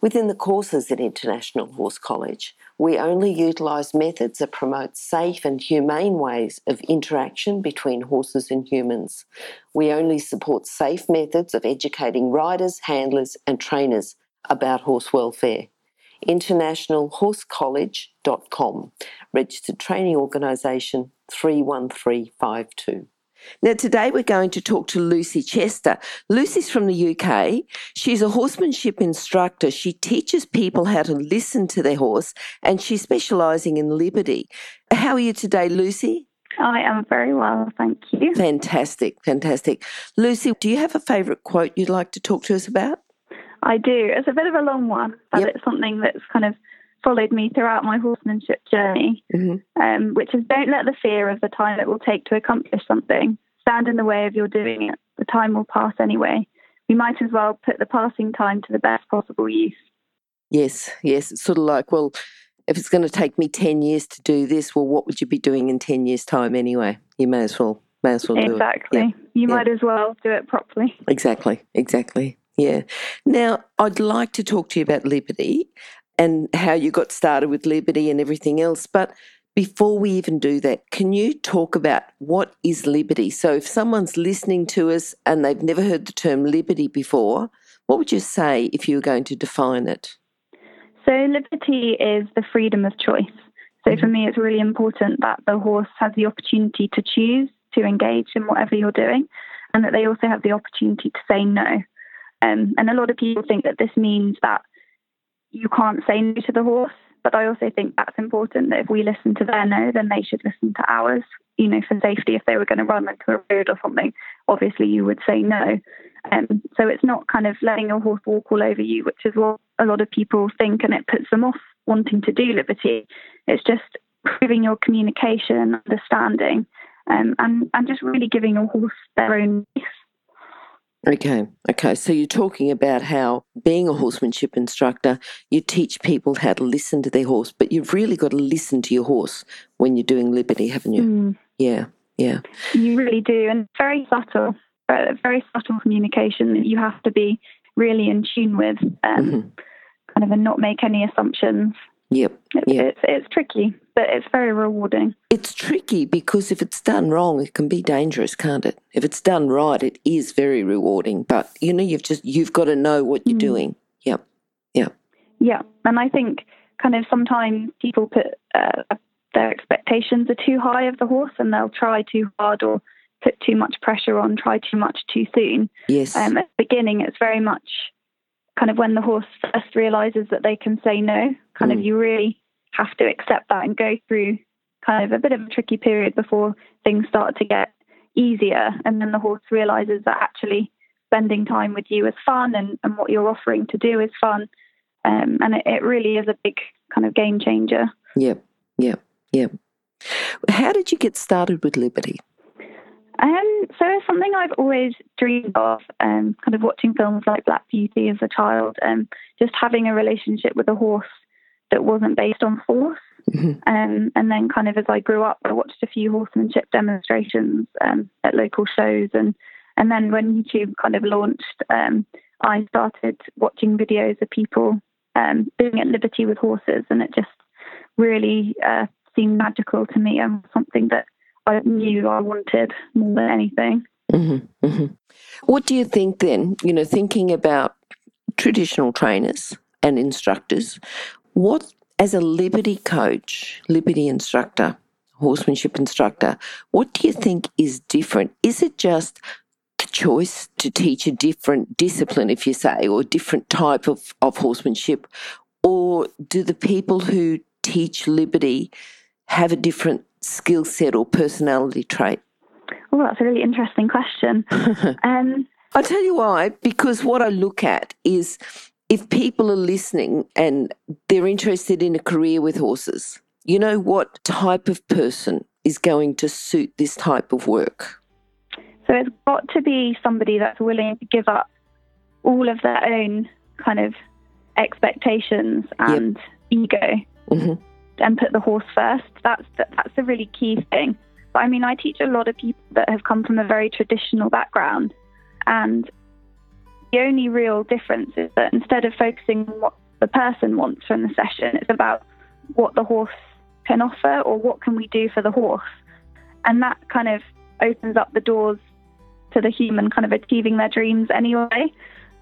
Within the courses at International Horse College, we only utilise methods that promote safe and humane ways of interaction between horses and humans. We only support safe methods of educating riders, handlers, and trainers about horse welfare. InternationalHorseCollege.com, registered training organisation 31352. Now, today we're going to talk to Lucy Chester. Lucy's from the UK. She's a horsemanship instructor. She teaches people how to listen to their horse and she's specialising in liberty. How are you today, Lucy? I am very well, thank you. Fantastic, fantastic. Lucy, do you have a favourite quote you'd like to talk to us about? I do. It's a bit of a long one, but yep. it's something that's kind of followed me throughout my horsemanship journey, mm-hmm. um, which is don't let the fear of the time it will take to accomplish something stand in the way of your doing it. The time will pass anyway. We might as well put the passing time to the best possible use. Yes, yes. It's sort of like, well, if it's going to take me 10 years to do this, well, what would you be doing in 10 years' time anyway? You may as well. May as well exactly. do it. Exactly. You might as well do it properly. Exactly. Exactly. Yeah. Now, I'd like to talk to you about liberty and how you got started with liberty and everything else. But before we even do that, can you talk about what is liberty? So, if someone's listening to us and they've never heard the term liberty before, what would you say if you were going to define it? So, liberty is the freedom of choice. So, mm-hmm. for me, it's really important that the horse has the opportunity to choose to engage in whatever you're doing and that they also have the opportunity to say no. Um, and a lot of people think that this means that you can't say no to the horse. But I also think that's important that if we listen to their no, then they should listen to ours. You know, for safety, if they were going to run into a road or something, obviously you would say no. Um, so it's not kind of letting your horse walk all over you, which is what a lot of people think, and it puts them off wanting to do liberty. It's just proving your communication, understanding, um, and and just really giving your horse their own Okay, okay. So you're talking about how being a horsemanship instructor, you teach people how to listen to their horse, but you've really got to listen to your horse when you're doing liberty, haven't you? Mm. Yeah, yeah. You really do, and very subtle, very subtle communication that you have to be really in tune with, um, mm-hmm. kind of, and not make any assumptions. Yep. It's, yep. it's, it's tricky, but it's very rewarding. It's tricky because if it's done wrong, it can be dangerous, can't it? If it's done right, it is very rewarding. But you know, you've just you've got to know what you're mm. doing. Yep. Yep. Yeah, and I think kind of sometimes people put uh, their expectations are too high of the horse, and they'll try too hard or put too much pressure on, try too much too soon. Yes. Um, at the beginning, it's very much kind of when the horse first realizes that they can say no, kind mm. of you really have to accept that and go through kind of a bit of a tricky period before things start to get easier. And then the horse realizes that actually spending time with you is fun and, and what you're offering to do is fun. Um, and it, it really is a big kind of game changer. Yep, yep, yep. How did you get started with Liberty? Um, so it's something I've always dreamed of, um, kind of watching films like Black Beauty as a child, and um, just having a relationship with a horse that wasn't based on force. Mm-hmm. Um, and then, kind of as I grew up, I watched a few horsemanship demonstrations um, at local shows, and and then when YouTube kind of launched, um, I started watching videos of people um, being at liberty with horses, and it just really uh, seemed magical to me and something that I knew I wanted more than anything. Mm-hmm, mm-hmm. What do you think then? You know, thinking about traditional trainers and instructors, what, as a Liberty coach, Liberty instructor, horsemanship instructor, what do you think is different? Is it just the choice to teach a different discipline, if you say, or different type of, of horsemanship? Or do the people who teach Liberty have a different skill set or personality trait? Well, that's a really interesting question. um, I'll tell you why, because what I look at is if people are listening and they're interested in a career with horses, you know what type of person is going to suit this type of work? So it's got to be somebody that's willing to give up all of their own kind of expectations and yep. ego mm-hmm. And put the horse first. That's that's a really key thing. But I mean, I teach a lot of people that have come from a very traditional background, and the only real difference is that instead of focusing on what the person wants from the session, it's about what the horse can offer or what can we do for the horse. And that kind of opens up the doors to the human kind of achieving their dreams anyway.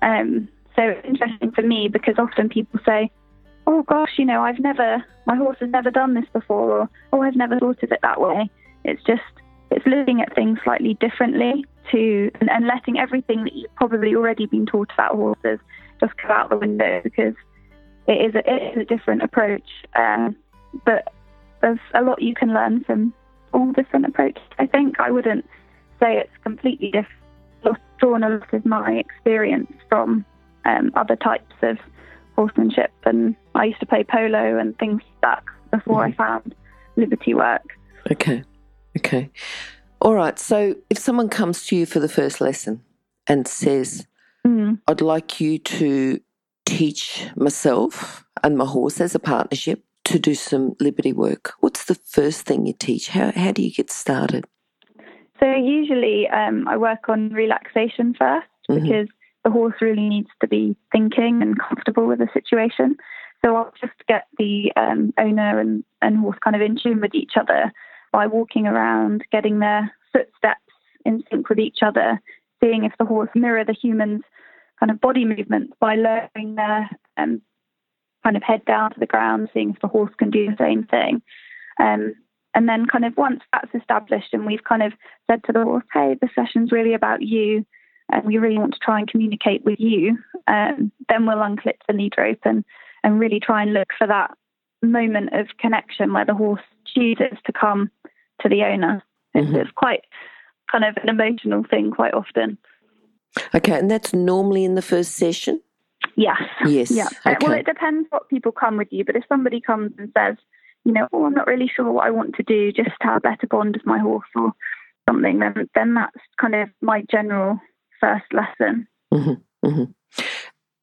Um, so it's interesting for me because often people say, oh gosh, you know, I've never, my horse has never done this before, or oh, I've never thought of it that way. It's just, it's looking at things slightly differently to, and, and letting everything that you've probably already been taught about horses just go out the window because it is a, it is a different approach. Um, but there's a lot you can learn from all different approaches. I think I wouldn't say it's completely different. I've drawn a lot of my experience from um, other types of horsemanship, and I used to play polo and things like that before mm. I found Liberty work. Okay, okay, all right. So if someone comes to you for the first lesson and says, mm. "I'd like you to teach myself and my horse as a partnership to do some Liberty work, what's the first thing you teach? How how do you get started?" So usually um, I work on relaxation 1st mm-hmm. because the horse really needs to be thinking and comfortable with the situation. So I'll just get the um, owner and, and horse kind of in tune with each other by walking around, getting their footsteps in sync with each other, seeing if the horse mirror the human's kind of body movements by lowering their um, kind of head down to the ground, seeing if the horse can do the same thing. Um, and then, kind of once that's established, and we've kind of said to the horse, "Hey, the session's really about you, and we really want to try and communicate with you," um, then we'll unclip the lead rope and and really try and look for that moment of connection where the horse chooses to come to the owner. Mm-hmm. It's, it's quite kind of an emotional thing quite often. Okay, and that's normally in the first session. Yes. Yes. Yeah. Okay. Well, it depends what people come with you, but if somebody comes and says, you know, oh, I'm not really sure what I want to do, just to have a better bond with my horse or something, then then that's kind of my general first lesson. Mm-hmm, mm-hmm.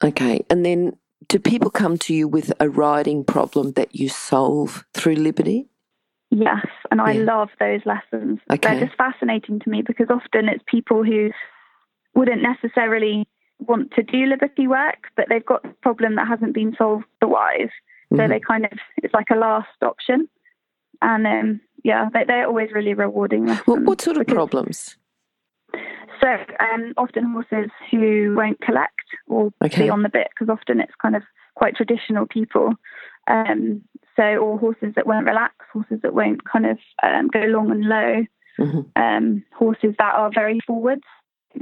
Okay, and then do people come to you with a riding problem that you solve through Liberty? Yes, and I yeah. love those lessons. Okay. They're just fascinating to me because often it's people who wouldn't necessarily want to do Liberty work, but they've got a problem that hasn't been solved otherwise. So mm-hmm. they kind of, it's like a last option. And um, yeah, they, are always really rewarding. What, what sort of problems? So um, often horses who won't collect or okay. be on the bit, because often it's kind of quite traditional people. Um, so, or horses that won't relax, horses that won't kind of um, go long and low, mm-hmm. Um, horses that are very forwards,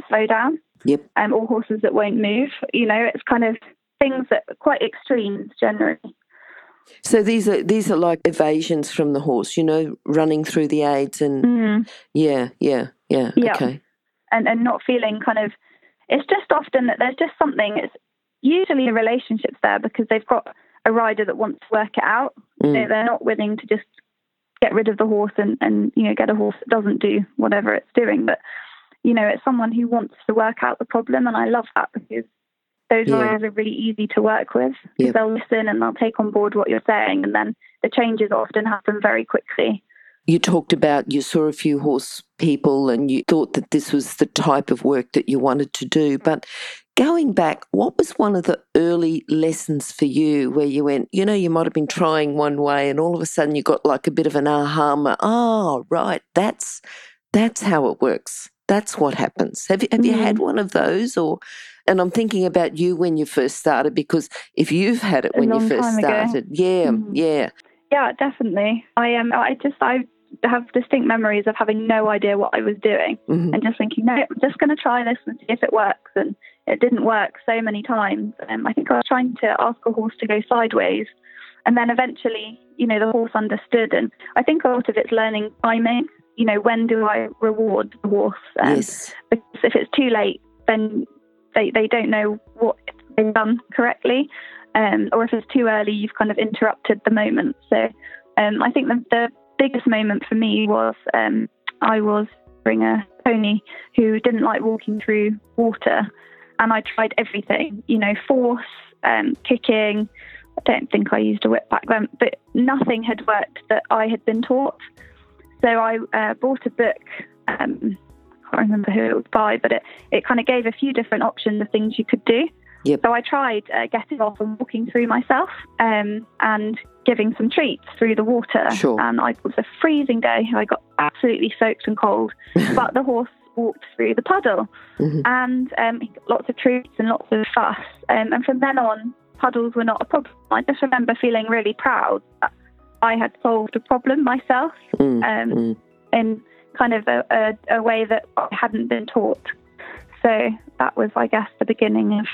slow down, yep. Um, or horses that won't move. You know, it's kind of things that are quite extremes generally. So these are these are like evasions from the horse, you know, running through the aids and mm. yeah, yeah, yeah, yeah. Okay. And and not feeling kind of it's just often that there's just something it's usually a relationship's there because they've got a rider that wants to work it out. Mm. They, they're not willing to just get rid of the horse and, and you know get a horse that doesn't do whatever it's doing. But you know, it's someone who wants to work out the problem and I love that because those yeah. lawyers are really easy to work with. Yep. They'll listen and they'll take on board what you're saying, and then the changes often happen very quickly. You talked about you saw a few horse people and you thought that this was the type of work that you wanted to do. But going back, what was one of the early lessons for you where you went, you know, you might have been trying one way and all of a sudden you got like a bit of an aha, oh, right, that's that's how it works. That's what happens. Have you have you had mm-hmm. one of those or and I'm thinking about you when you first started because if you've had it when you first started, yeah, mm-hmm. yeah. Yeah, definitely. I am. Um, I just I have distinct memories of having no idea what I was doing mm-hmm. and just thinking, no, I'm just going to try this and see if it works. And it didn't work so many times. Um, I think I was trying to ask a horse to go sideways. And then eventually, you know, the horse understood. And I think a lot of it's learning timing. You know, when do I reward the horse? Um, yes. Because if it's too late, then they, they don't know what they've done correctly, um, or if it's too early, you've kind of interrupted the moment. So um, I think the, the, biggest moment for me was um, I was bring a pony who didn't like walking through water, and I tried everything, you know, force, um, kicking. I don't think I used a whip back then, but nothing had worked that I had been taught. So I uh, bought a book. Um, I can't remember who it was by, but it, it kind of gave a few different options of things you could do. Yep. So I tried uh, getting off and walking through myself um, and giving some treats through the water. Sure. And I, it was a freezing day. I got absolutely soaked and cold, but the horse walked through the puddle Mhm. and um, he got lots of treats and lots of fuss. Um, and from then on, puddles were not a problem. I just remember feeling really proud that I had solved a problem myself Mm, um, mm. in kind of a, a, a way that I hadn't been taught. So that was, I guess, the beginning of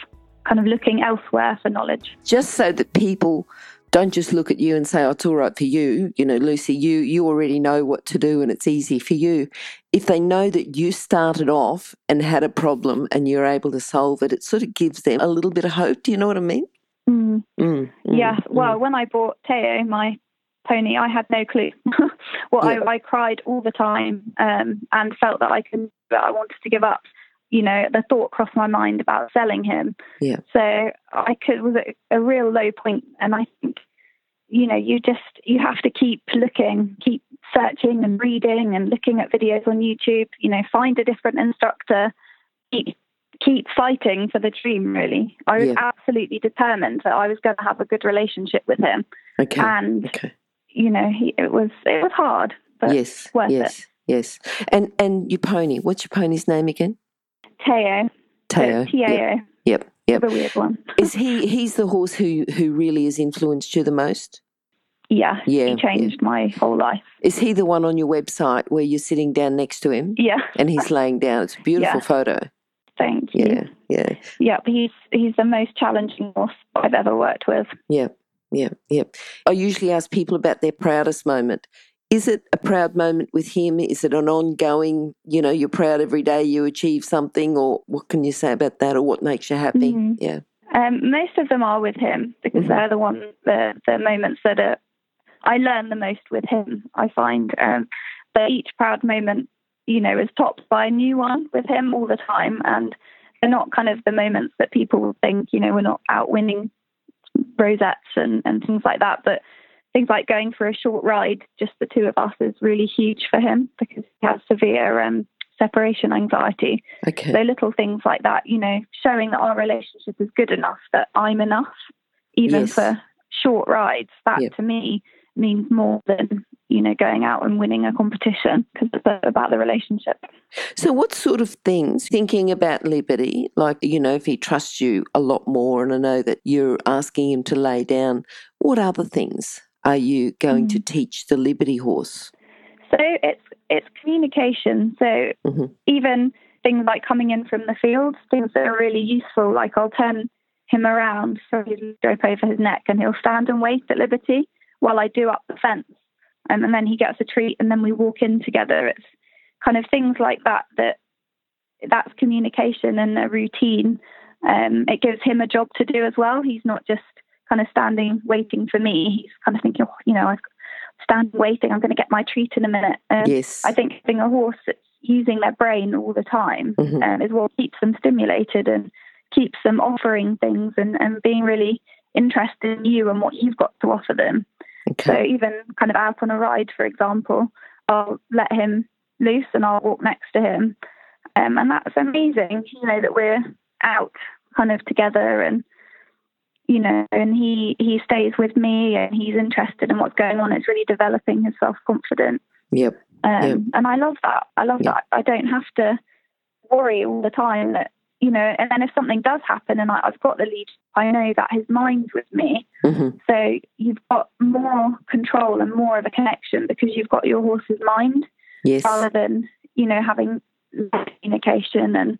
kind of looking elsewhere for knowledge. Just so that people don't just look at you and say, oh, it's all right for you. You know, Lucy, you, you already know what to do and it's easy for you. If they know that you started off and had a problem and you're able to solve it, it sort of gives them a little bit of hope. Do you know what I mean? Mm. Mm, mm, Yes. mm. Well, when I bought Teo, my pony, I had no clue. well, Yeah. I, I cried all the time um, and felt that I could, that I wanted to give up. You know, the thought crossed my mind about selling him. Yeah. So I could was at a real low point, and I think, you know, you just you have to keep looking, keep searching and reading and looking at videos on YouTube. You know, find a different instructor. Keep keep fighting for the dream. Really, I was Yeah. absolutely determined that I was going to have a good relationship with him, Okay. and okay. you know, he, it was it was hard, but yes. worth yes. Yes. And and your pony. What's your pony's name again? Teo, Teo. T A Yep. Yep. Yep. the weird one. Is he? He's the horse who who really has influenced you the most. Yeah, Yeah, he changed my whole life. Is he the one on your website where you're sitting down next to him Yeah, and he's laying down? It's a beautiful Yeah. photo. thank you. Yeah. Yeah. Yeah, he's he's the most challenging horse I've ever worked with. Yeah. Yeah. Yeah. I usually ask people about their proudest moment. Is it a proud moment with him? Is it an ongoing, you know, you're proud every day you achieve something, or what can you say about that, or what makes you happy? Mhm. Yeah. Um, most of them are with him because Mhm. they're the ones, the the moments that are I learn the most with him. I find, um, but each proud moment, you know, is topped by a new one with him all the time, and they're not kind of the moments that people would think, you know, we're not out winning rosettes and and things like that, but. Things like going for a short ride, just the two of us, is really huge for him because he has severe um, separation anxiety. Okay. So little things like that, you know, showing that our relationship is good enough, that I'm enough, even Yes. for short rides. That Yep. to me means more than, you know, going out and winning a competition because it's about the relationship. So, what sort of things, thinking about Liberty, like, you know, if he trusts you a lot more, and I know that you're asking him to lay down, what other things are you going to teach the Liberty horse? So it's it's communication. So Mhm. even things like coming in from the field, things that are really useful, like I'll turn him around, throw his rope over his neck, and he'll stand and wait at liberty while I do up the fence. Um, and then he gets a treat, and then we walk in together. It's kind of things like that that that's communication and a routine. Um, it gives him a job to do as well. He's not just kind of standing waiting for me. He's kind of thinking, oh, you know, I've stand waiting. I'm going to get my treat in a minute. Um, yes. I think having a horse that's using their brain all the time Mhm. um, is what keeps them stimulated and keeps them offering things and, and being really interested in you and what you've got to offer them. Okay. So even kind of out on a ride, for example, I'll let him loose and I'll walk next to him. Um, and that's amazing, you know, that we're out kind of together and you know, and he he stays with me and he's interested in what's going on. It's really developing his self confidence. Yep. Um, Yeah. And I love that. I love Yeah. that. I don't have to worry all the time that, you know, and then if something does happen and I, I've got the lead, I know that his mind's with me. hmm So you've got more control and more of a connection because you've got your horse's mind Yes. rather than, you know, having less communication and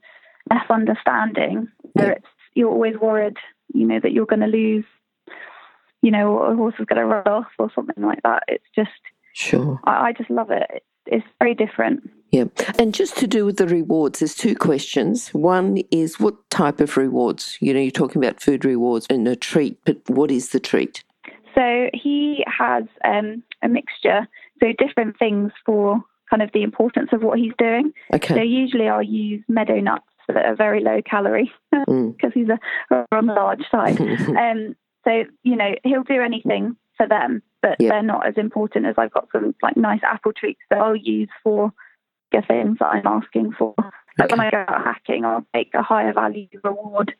less understanding. Where it's you're always worried, you know, that you're going to lose, you know, or a horse is going to run off or something like that. It's just Sure. I, I just love it. It's, it's very different. Yeah. And just to do with the rewards, there's two questions. One is what type of rewards? You know, you're talking about food rewards and a treat, but what is the treat? So he has um, a mixture, so different things for kind of the importance of what he's doing. Okay. So usually I'll use meadow nuts that are very low calorie because Mm. he's a, on the large side. um, so you know he'll do anything for them, but Yeah. they're not as important as I've got some like nice apple treats that I'll use for the things that I'm asking for. But when I go out hacking, I'll take a higher value reward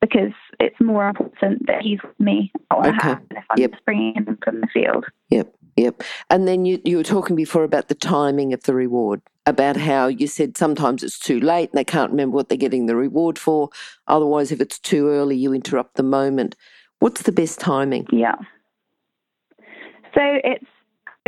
because it's more important that he's with me Okay. hack if I'm Yep. just bringing him from the field. Yep, yep. And then you, you were talking before about the timing of the reward, about how you said sometimes it's too late and they can't remember what they're getting the reward for. Otherwise, if it's too early, you interrupt the moment. What's the best timing? Yeah. So it's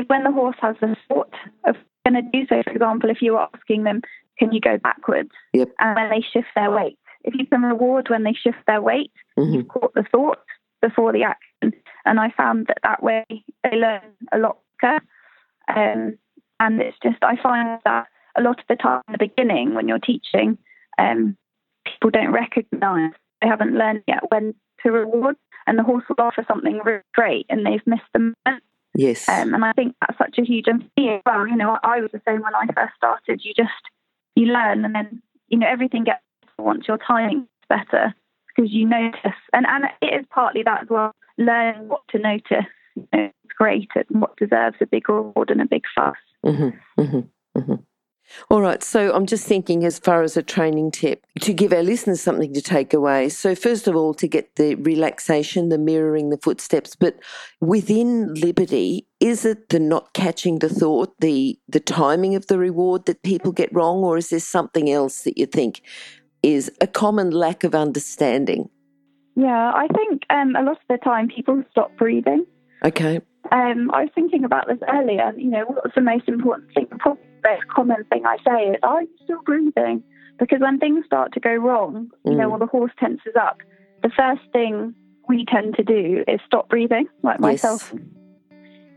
when the horse has the thought of going to do so. For example, if you're asking them, "Can you go backwards?" Yep. and when they shift their weight, if you can reward when they shift their weight, hmm you've caught the thought before the action. And I found that that way they learn a lot quicker. Um, and it's just I find that a lot of the time in the beginning when you're teaching, um, people don't recognise they haven't learned yet when to reward, and the horse will offer something really great, and they've missed the moment. Yes. Um, and I think that's such a huge and as well. You know, I, I was the same when I first started. You just you learn, and then you know everything gets once your timing is better because you notice, and and it is partly that as well. Learn what to notice. You know, great and what deserves a big reward and a big fuss. hmm hmm hmm All right. So I'm just thinking, as far as a training tip, to give our listeners something to take away. So, first of all, to get the relaxation, the mirroring, the footsteps, but within liberty, is it the not catching the thought, the the timing of the reward that people get wrong, or is there something else that you think is a common lack of understanding? Yeah, I think um, a lot of the time people stop breathing. Okay. Um, I was thinking about this earlier. You know, what's the most important thing? Probably the most common thing I say is, "Are you still breathing," because when things start to go wrong, you know, Mm. or the horse tenses up, the first thing we tend to do is stop breathing, like Yes. myself.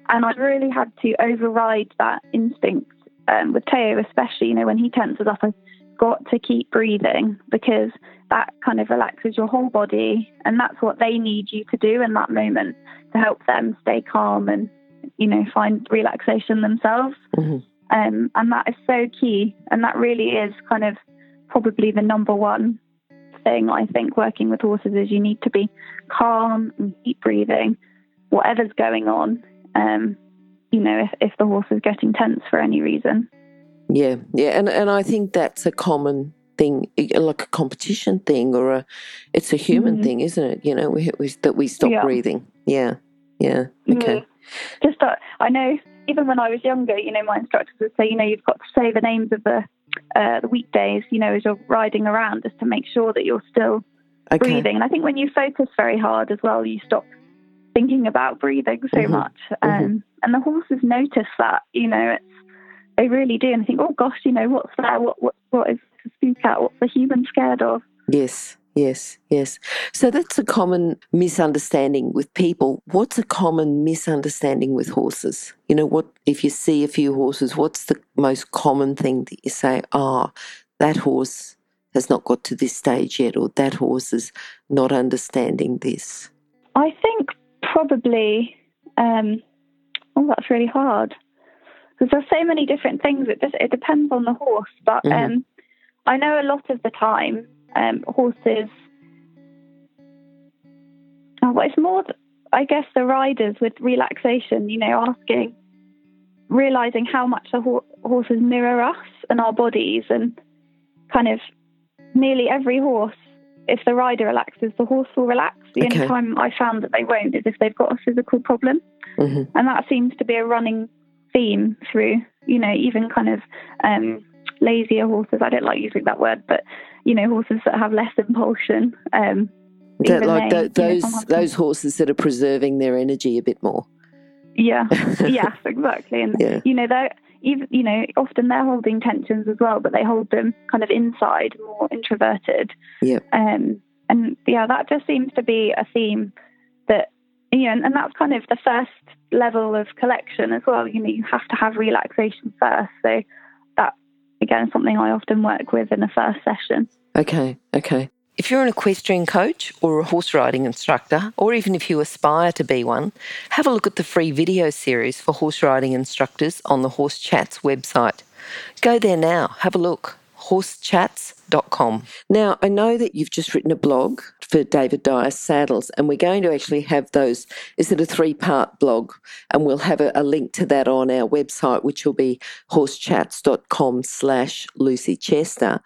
And I really had to override that instinct um, with Teo, especially. You know, when he tenses up, I've got to keep breathing because that kind of relaxes your whole body, and that's what they need you to do in that moment to help them stay calm and you know find relaxation themselves. hmm Um, and that is so key, and that really is kind of probably the number one thing I think working with horses is you need to be calm and keep breathing, whatever's going on. Um, you know, if, if the horse is getting tense for any reason. Yeah, yeah, and and I think that's a common thing, like a competition thing, or a it's a human Mhm. thing, isn't it? You know, we, we, that we stop Yeah. breathing. Yeah, yeah, okay, Mm. Just that I know, even when I was younger, you know, my instructors would say, you know, you've got to say the names of the uh, the weekdays, you know, as you're riding around, just to make sure that you're still okay, breathing. And I think when you focus very hard as well, you stop thinking about breathing so Mhm. much. Um, And the horses notice that, you know, it's they really do, and they think, oh gosh, you know, what's that? What what what is to spook at? What's the human scared of? yes, yes, yes. So that's a common misunderstanding with people. What's a common misunderstanding with horses? You know, what if you see a few horses? What's the most common thing that you say? Ah, that horse has not got to this stage yet, or that horse is not understanding this. I think probably. Um, oh, that's really hard there's so many different things. It just it depends on the horse, but Mhm. um, I know a lot of the time um, horses. Oh, well, it's more, I guess, the riders with relaxation. You know, asking, realizing how much the ho- horses mirror us and our bodies, and kind of nearly every horse. If the rider relaxes, the horse will relax. The Okay. only time I found that they won't is if they've got a physical problem. hmm And that seems to be a running theme through, you know, even kind of um, lazier horses. I don't like using that word, but, you know, horses that have less impulsion. Um, That, like they, tho- you know, those those horses that are preserving their energy a bit more. Yeah, yes, exactly. And, Yeah. you know, they're, even, you know, often they're holding tensions as well, but they hold them kind of inside, more introverted. Yeah. Um, and yeah, that just seems to be a theme you and, and that's kind of the first level of collection as well. You know, you have to have relaxation first. So that again something I often work with in the first session. Okay, okay. If you're an equestrian coach or a horse riding instructor, or even if you aspire to be one, have a look at the free video series for horse riding instructors on the Horse Chats website. Go there now, have a look. Horsechats.com. Now, I know that you've just written a blog for David Dyer Saddles, and we're going to actually have those. Is it a three part blog? And we'll have a, a, link to that on our website, which will be horsechats.com slash Lucy Chester.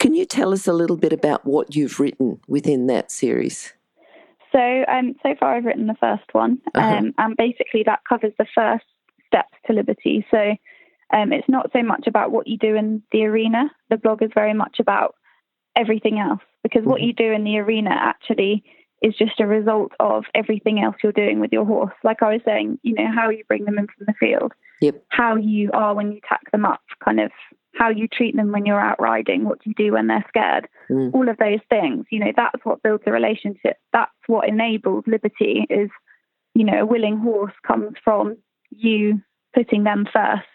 Can you tell us a little bit about what you've written within that series? So, um, so far I've written the first one, uh-huh. um, and basically that covers the first steps to liberty. So, um, it's not so much about what you do in the arena. The blog is very much about everything else because mm-hmm. what you do in the arena actually is just a result of everything else you're doing with your horse. Like I was saying, you know, how you bring them in from the field, yep. how you are when you tack them up, kind of how you treat them when you're out riding, what you do when they're scared, mm. all of those things. You know, that's what builds a relationship. That's what enables liberty is, you know, a willing horse comes from you putting them first,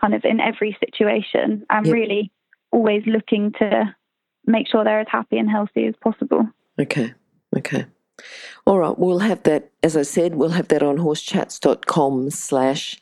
kind of in every situation, and yep. really always looking to make sure they're as happy and healthy as possible. Okay. Okay. All right. We'll have that, as I said, we'll have that on horsechats.com slash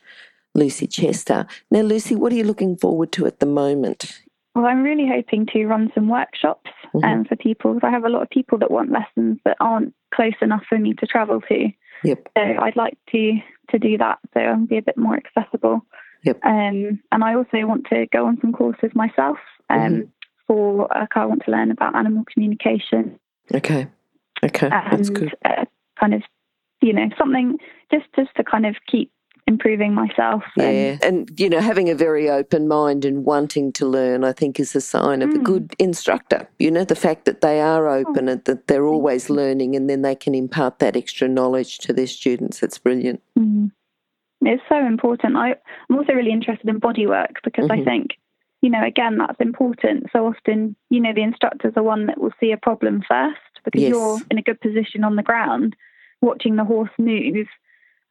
Lucy Chester. Now, Lucy, what are you looking forward to at the moment? Well, I'm really hoping to run some workshops mm-hmm. um, for people. I have a lot of people that want lessons that aren't close enough for me to travel to. Yep. So I'd like to to do that so I'll be a bit more accessible. Yep. Um, and I also want to go on some courses myself um, mm-hmm. For uh, I want to learn about animal communication. Okay. Okay. And, That's good. Uh, kind of, you know, something just just to kind of keep improving myself. Yeah, and, and, you know, having a very open mind and wanting to learn, I think, is a sign of mm. a good instructor. You know, the fact that they are oh. open oh. and that they're always learning, and then they can impart that extra knowledge to their students. It's brilliant. Mm. It's so important. I, am also really interested in body work because mm-hmm. I think. You know, again, that's important. So often, you know, the instructor's are one that will see a problem first because yes. you're in a good position on the ground watching the horse move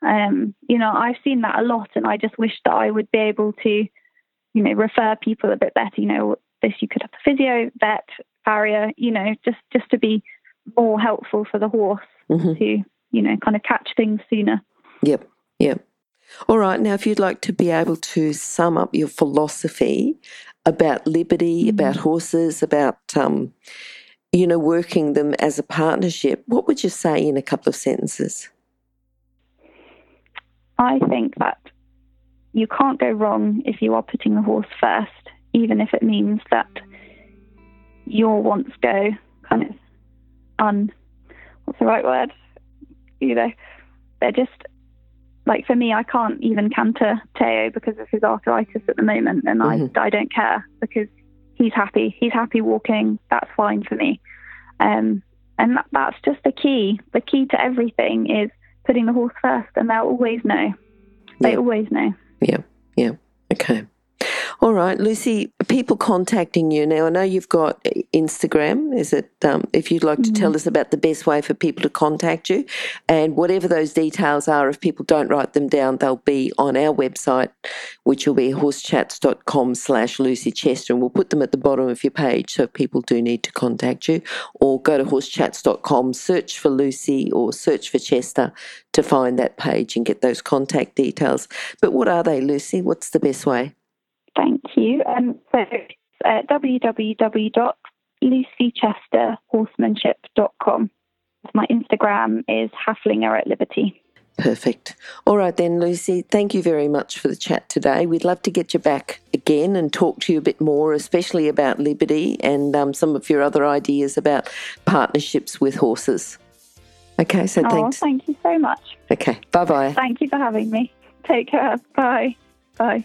um, you know, I've seen that a lot, and I just wish that I would be able to, you know, refer people a bit better. You know, this you could have a physio, vet, farrier. You know, just just to be more helpful for the horse mm-hmm. to, you know, kind of catch things sooner. Yep, yep. All right. Now, if you'd like to be able to sum up your philosophy about liberty, mm-hmm. about horses, about um, you know, working them as a partnership, what would you say in a couple of sentences? I think that you can't go wrong if you are putting the horse first, even if it means that your wants go kind of un. What's the right word? You know, they're just like for me, I can't even canter Teo because of his arthritis at the moment, and mm-hmm. I I don't care because he's happy. He's happy walking. That's fine for me. Um, and that, that's just the key. The key to everything is putting the horse first, and they'll always know. They yeah. always know. Yeah, yeah. Okay. All right, Lucy, people contacting you now. I know you've got Instagram. Is it, um, if you'd like to mm-hmm. tell us about the best way for people to contact you and whatever those details are, if people don't write them down, they'll be on our website, which will be horsechats.com slash Lucy Chester. And we'll put them at the bottom of your page so if people do need to contact you or go to horsechats.com, search for Lucy or search for Chester to find that page and get those contact details. But what are they, Lucy? What's the best way? Thank you. Um, so it's uh, www.lucychesterhorsemanship.com. My Instagram is Haflinger at Liberty. Perfect. All right, then, Lucy, thank you very much for the chat today. We'd love to get you back again and talk to you a bit more, especially about Liberty and um, some of your other ideas about partnerships with horses. Okay, so oh, thanks. Thank you so much. Okay, bye bye. Thank you for having me. Take care. Bye. Bye.